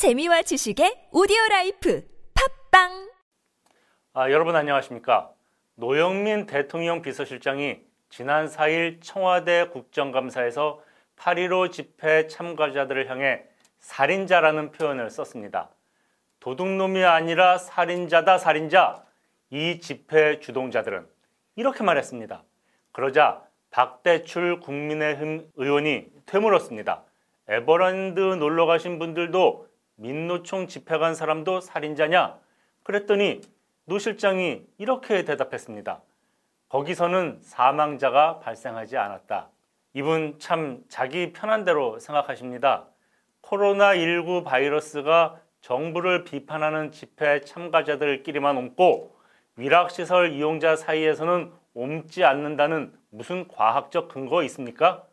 재미와 지식의 오디오 라이프 팟빵 아, 여러분 안녕하십니까? 노영민 대통령 비서실장이 지난 4일 청와대 국정감사에서 8.15 집회 참가자들을 향해 살인자라는 표현을 썼습니다. 도둑놈이 아니라 살인자다 살인자. 이 집회 주동자들은 이렇게 말했습니다. 그러자 박대출 국민의힘 의원이 되물었습니다. 에버랜드 놀러 가신 분들도 민노총 집회 간 사람도 살인자냐? 그랬더니 노 실장이 이렇게 대답했습니다. 거기서는 사망자가 발생하지 않았다. 이분 참 자기 편한 대로 생각하십니다. 코로나19 바이러스가 정부를 비판하는 집회 참가자들끼리만 옮고 위락시설 이용자 사이에서는 옮지 않는다는 무슨 과학적 근거 있습니까?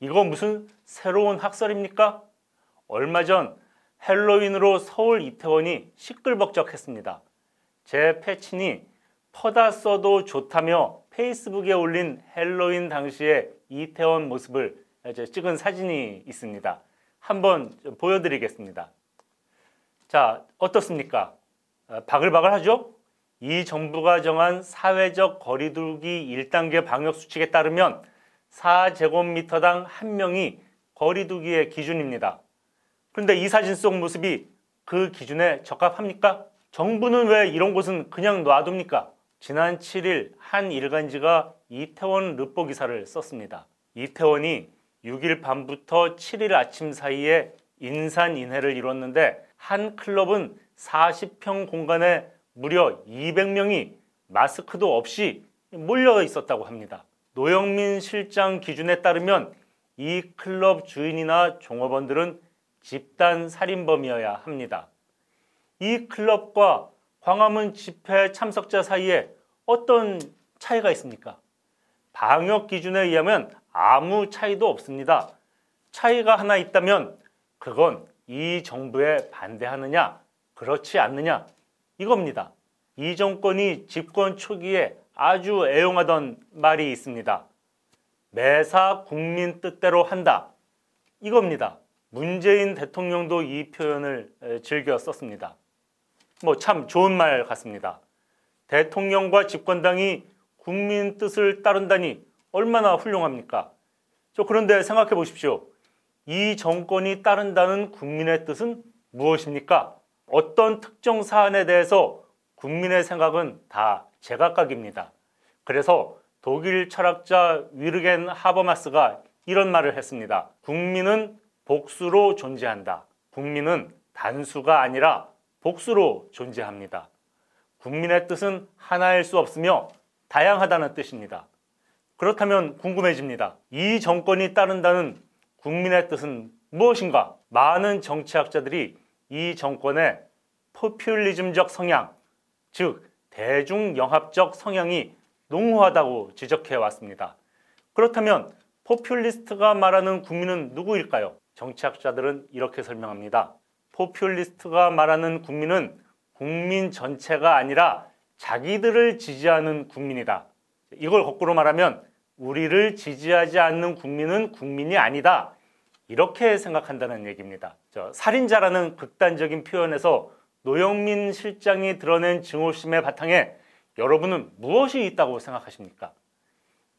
이거 무슨 새로운 학설입니까? 얼마 전 헬로윈으로 서울 이태원이 시끌벅적했습니다. 제 패친이 퍼다 써도 좋다며 페이스북에 올린 헬로윈 당시의 이태원 모습을 찍은 사진이 있습니다. 한번 보여드리겠습니다. 자, 어떻습니까? 어, 바글바글하죠? 이 정부가 정한 사회적 거리두기 1단계 방역수칙에 따르면 4제곱미터당 한 명이 거리두기의 기준입니다. 그런데 이 사진 속 모습이 그 기준에 적합합니까? 정부는 왜 이런 곳은 그냥 놔둡니까? 지난 7일 한 일간지가 이태원 르포 기사를 썼습니다. 이태원이 6일 밤부터 7일 아침 사이에 인산인해를 이뤘는데 한 클럽은 40평 공간에 무려 200명이 마스크도 없이 몰려 있었다고 합니다. 노영민 실장 기준에 따르면 이 클럽 주인이나 종업원들은 집단 살인범이어야 합니다. 이 클럽과 광화문 집회 참석자 사이에 어떤 차이가 있습니까? 방역 기준에 의하면 아무 차이도 없습니다. 차이가 하나 있다면 그건 이 정부에 반대하느냐, 그렇지 않느냐, 이겁니다. 이 정권이 집권 초기에 아주 애용하던 말이 있습니다. 매사 국민 뜻대로 한다. 이겁니다. 문재인 대통령도 이 표현을 즐겨 썼습니다. 뭐 참 좋은 말 같습니다. 대통령과 집권당이 국민 뜻을 따른다니 얼마나 훌륭합니까? 저 그런데 생각해 보십시오. 이 정권이 따른다는 국민의 뜻은 무엇입니까? 어떤 특정 사안에 대해서 국민의 생각은 다 제각각입니다. 그래서 독일 철학자 위르겐 하버마스가 이런 말을 했습니다. 국민은 복수로 존재한다. 국민은 단수가 아니라 복수로 존재합니다. 국민의 뜻은 하나일 수 없으며 다양하다는 뜻입니다. 그렇다면 궁금해집니다. 이 정권이 따른다는 국민의 뜻은 무엇인가? 많은 정치학자들이 이 정권의 포퓰리즘적 성향, 즉 대중영합적 성향이 농후하다고 지적해 왔습니다. 그렇다면 포퓰리스트가 말하는 국민은 누구일까요? 정치학자들은 이렇게 설명합니다. 포퓰리스트가 말하는 국민은 국민 전체가 아니라 자기들을 지지하는 국민이다. 이걸 거꾸로 말하면 우리를 지지하지 않는 국민은 국민이 아니다. 이렇게 생각한다는 얘기입니다. 살인자라는 극단적인 표현에서 노영민 실장이 드러낸 증오심의 바탕에 여러분은 무엇이 있다고 생각하십니까?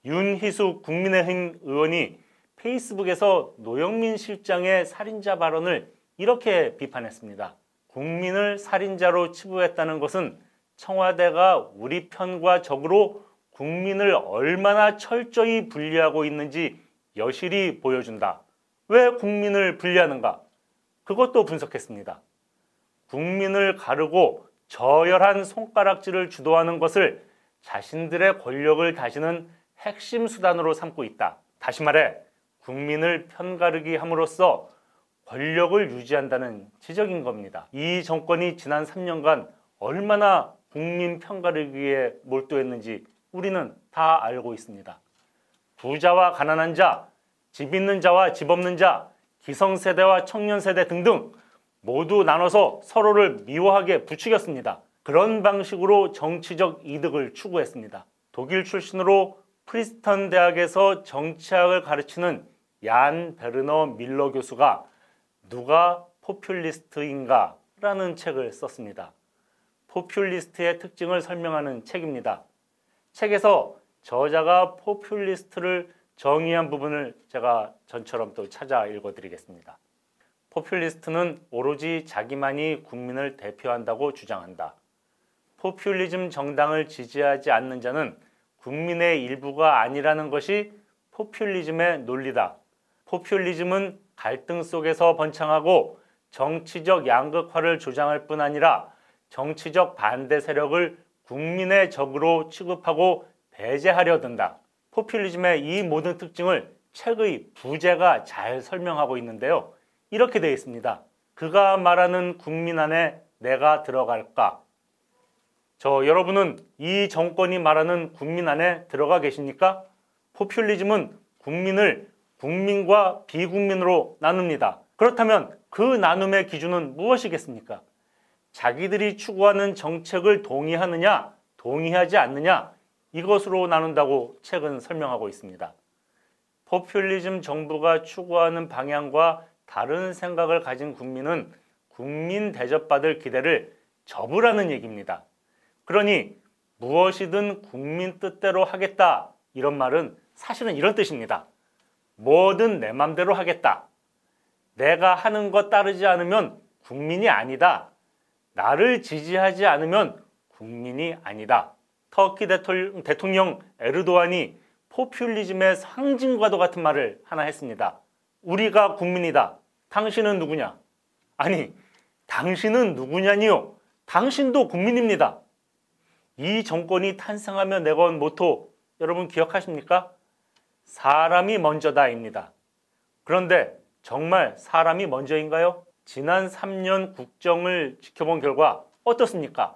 윤희숙 국민의힘 의원이 페이스북에서 노영민 실장의 살인자 발언을 이렇게 비판했습니다. 국민을 살인자로 치부했다는 것은 청와대가 우리 편과 적으로 국민을 얼마나 철저히 분리하고 있는지 여실히 보여준다. 왜 국민을 분리하는가? 그것도 분석했습니다. 국민을 가르고 저열한 손가락질을 주도하는 것을 자신들의 권력을 다지는 핵심 수단으로 삼고 있다. 다시 말해 국민을 편가르기 함으로써 권력을 유지한다는 지적인 겁니다. 이 정권이 지난 3년간 얼마나 국민 편가르기에 몰두했는지 우리는 다 알고 있습니다. 부자와 가난한 자, 집 있는 자와 집 없는 자, 기성세대와 청년세대 등등 모두 나눠서 서로를 미워하게 부추겼습니다. 그런 방식으로 정치적 이득을 추구했습니다. 독일 출신으로 프린스턴 대학에서 정치학을 가르치는 얀 베르너 뮐러 교수가 누가 포퓰리스트인가? 라는 책을 썼습니다. 포퓰리스트의 특징을 설명하는 책입니다. 책에서 저자가 포퓰리스트를 정의한 부분을 제가 전처럼 또 찾아 읽어드리겠습니다. 포퓰리스트는 오로지 자기만이 국민을 대표한다고 주장한다. 포퓰리즘 정당을 지지하지 않는 자는 국민의 일부가 아니라는 것이 포퓰리즘의 논리다. 포퓰리즘은 갈등 속에서 번창하고 정치적 양극화를 조장할 뿐 아니라 정치적 반대 세력을 국민의 적으로 취급하고 배제하려 든다. 포퓰리즘의 이 모든 특징을 책의 부제가 잘 설명하고 있는데요. 이렇게 되어 있습니다. 그가 말하는 국민 안에 내가 들어갈까? 저 여러분은 이 정권이 말하는 국민 안에 들어가 계십니까? 포퓰리즘은 국민을 국민과 비국민으로 나눕니다. 그렇다면 그 나눔의 기준은 무엇이겠습니까? 자기들이 추구하는 정책을 동의하느냐, 동의하지 않느냐, 이것으로 나눈다고 책은 설명하고 있습니다. 포퓰리즘 정부가 추구하는 방향과 다른 생각을 가진 국민은 국민 대접받을 기대를 접으라는 얘기입니다. 그러니 무엇이든 국민 뜻대로 하겠다 이런 말은 사실은 이런 뜻입니다. 뭐든 내 맘대로 하겠다. 내가 하는 것 따르지 않으면 국민이 아니다. 나를 지지하지 않으면 국민이 아니다. 터키 대통령 에르도안이 포퓰리즘의 상징과도 같은 말을 하나 했습니다. 우리가 국민이다. 당신은 누구냐? 아니, 당신은 누구냐니요? 당신도 국민입니다. 이 정권이 탄생하며 내건 모토 여러분 기억하십니까? 사람이 먼저다입니다. 그런데 정말 사람이 먼저인가요? 지난 3년 국정을 지켜본 결과 어떻습니까?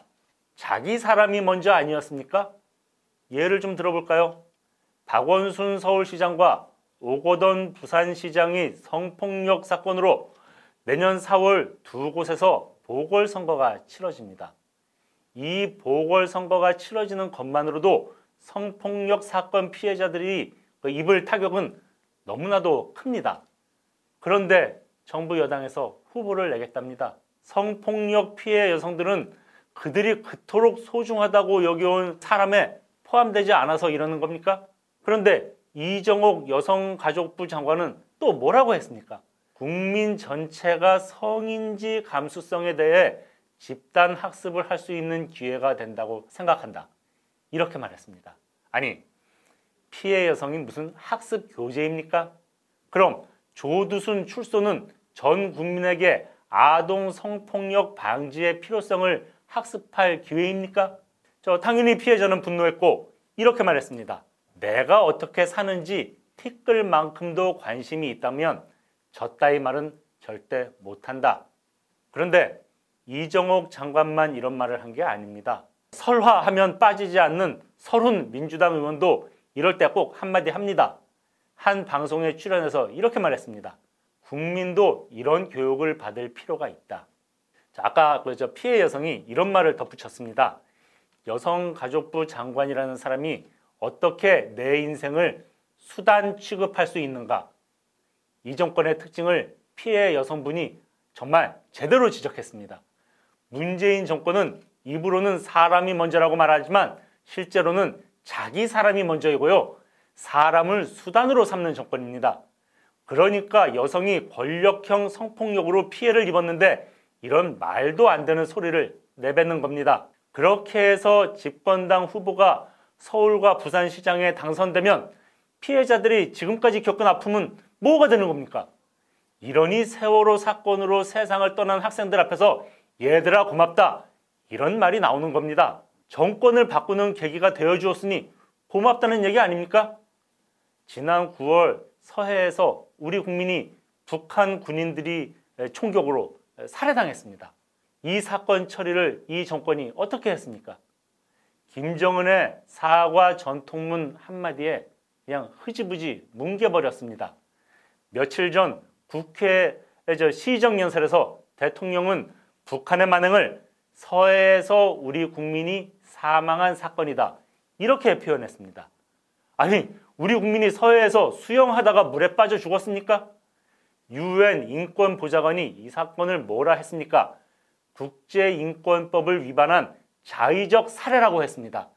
자기 사람이 먼저 아니었습니까? 예를 좀 들어볼까요? 박원순 서울시장과 오거돈 부산시장이 성폭력 사건으로 내년 4월 두 곳에서 보궐선거가 치러집니다. 이 보궐선거가 치러지는 것만으로도 성폭력 사건 피해자들이 그 입을 타격은 너무나도 큽니다. 그런데 정부 여당에서 후보를 내겠답니다. 성폭력 피해 여성들은 그들이 그토록 소중하다고 여겨온 사람에 포함되지 않아서 이러는 겁니까? 그런데 이정옥 여성가족부 장관은 또 뭐라고 했습니까? 국민 전체가 성인지 감수성에 대해 집단 학습을 할 수 있는 기회가 된다고 생각한다. 이렇게 말했습니다. 아니, 피해 여성이 무슨 학습 교재입니까? 그럼 조두순 출소는 전 국민에게 아동 성폭력 방지의 필요성을 학습할 기회입니까? 저 당연히 피해자는 분노했고 이렇게 말했습니다. 내가 어떻게 사는지 티끌 만큼도 관심이 있다면 저 따위 말은 절대 못한다. 그런데 이정옥 장관만 이런 말을 한 게 아닙니다. 설화하면 빠지지 않는 설훈 민주당 의원도 이럴 때 꼭 한마디 합니다. 한 방송에 출연해서 이렇게 말했습니다. 국민도 이런 교육을 받을 필요가 있다. 자, 아까 그저 피해 여성이 이런 말을 덧붙였습니다. 여성가족부 장관이라는 사람이 어떻게 내 인생을 수단 취급할 수 있는가? 이 정권의 특징을 피해 여성분이 정말 제대로 지적했습니다. 문재인 정권은 입으로는 사람이 먼저라고 말하지만 실제로는 자기 사람이 먼저이고요. 사람을 수단으로 삼는 정권입니다. 그러니까 여성이 권력형 성폭력으로 피해를 입었는데 이런 말도 안 되는 소리를 내뱉는 겁니다. 그렇게 해서 집권당 후보가 서울과 부산시장에 당선되면 피해자들이 지금까지 겪은 아픔은 뭐가 되는 겁니까? 이러니 세월호 사건으로 세상을 떠난 학생들 앞에서 얘들아 고맙다 이런 말이 나오는 겁니다. 정권을 바꾸는 계기가 되어 주었으니 고맙다는 얘기 아닙니까? 지난 9월 서해에서 우리 국민이 북한 군인들이 총격으로 살해당했습니다. 이 사건 처리를 이 정권이 어떻게 했습니까? 김정은의 사과 전통문 한마디에 그냥 흐지부지 뭉개버렸습니다. 며칠 전 국회 시정연설에서 대통령은 북한의 만행을 서해에서 우리 국민이 사망한 사건이다. 이렇게 표현했습니다. 아니, 우리 국민이 서해에서 수영하다가 물에 빠져 죽었습니까? 유엔 인권보좌관이 이 사건을 뭐라 했습니까? 국제인권법을 위반한 자의적 살해라고 했습니다.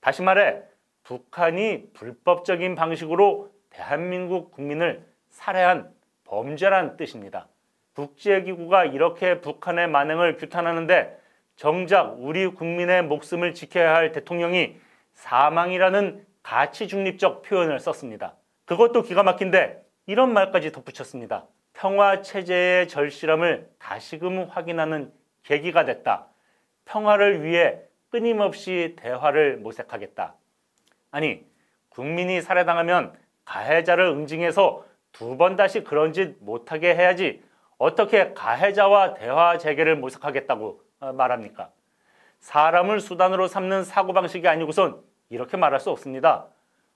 다시 말해 북한이 불법적인 방식으로 대한민국 국민을 살해한 범죄란 뜻입니다. 국제기구가 이렇게 북한의 만행을 규탄하는데 정작 우리 국민의 목숨을 지켜야 할 대통령이 사망이라는 가치 중립적 표현을 썼습니다. 그것도 기가 막힌데 이런 말까지 덧붙였습니다. 평화 체제의 절실함을 다시금 확인하는 계기가 됐다. 평화를 위해 끊임없이 대화를 모색하겠다. 아니, 국민이 살해당하면 가해자를 응징해서 두 번 다시 그런 짓 못하게 해야지 어떻게 가해자와 대화 재개를 모색하겠다고 어, 말합니까? 사람을 수단으로 삼는 사고방식이 아니고선 이렇게 말할 수 없습니다.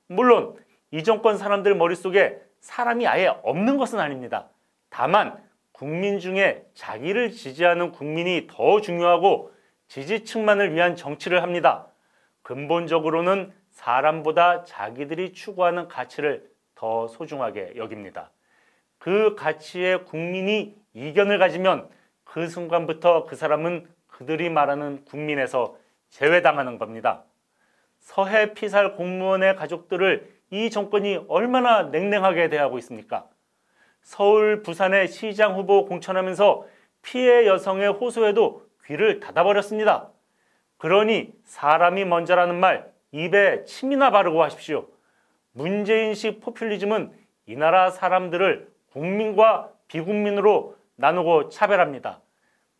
물론 이 정권 사람들 머릿속에 사람이 아예 없는 것은 아닙니다. 다만 국민 중에 자기를 지지하는 국민이 더 중요하고 지지층만을 위한 정치를 합니다. 근본적으로는 사람보다 자기들이 추구하는 가치를 더 소중하게 여깁니다. 그 가치에 국민이 이견을 가지면 그 순간부터 그 사람은 그들이 말하는 국민에서 제외당하는 겁니다. 서해 피살 공무원의 가족들을 이 정권이 얼마나 냉랭하게 대하고 있습니까? 서울, 부산의 시장 후보 공천하면서 피해 여성의 호소에도 귀를 닫아버렸습니다. 그러니 사람이 먼저라는 말 입에 침이나 바르고 하십시오. 문재인식 포퓰리즘은 이 나라 사람들을 국민과 비국민으로 나누고 차별합니다.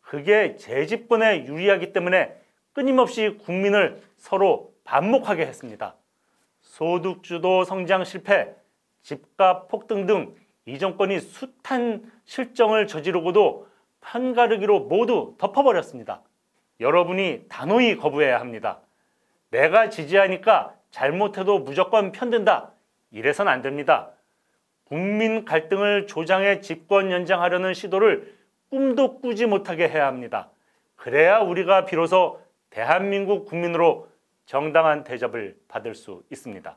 그게 재집권에 유리하기 때문에 끊임없이 국민을 서로 반목하게 했습니다. 소득주도 성장 실패, 집값 폭등 등 이 정권이 숱한 실정을 저지르고도 편가르기로 모두 덮어버렸습니다. 여러분이 단호히 거부해야 합니다. 내가 지지하니까 잘못해도 무조건 편든다. 이래선 안 됩니다. 국민 갈등을 조장해 집권 연장하려는 시도를 꿈도 꾸지 못하게 해야 합니다. 그래야 우리가 비로소 대한민국 국민으로 정당한 대접을 받을 수 있습니다.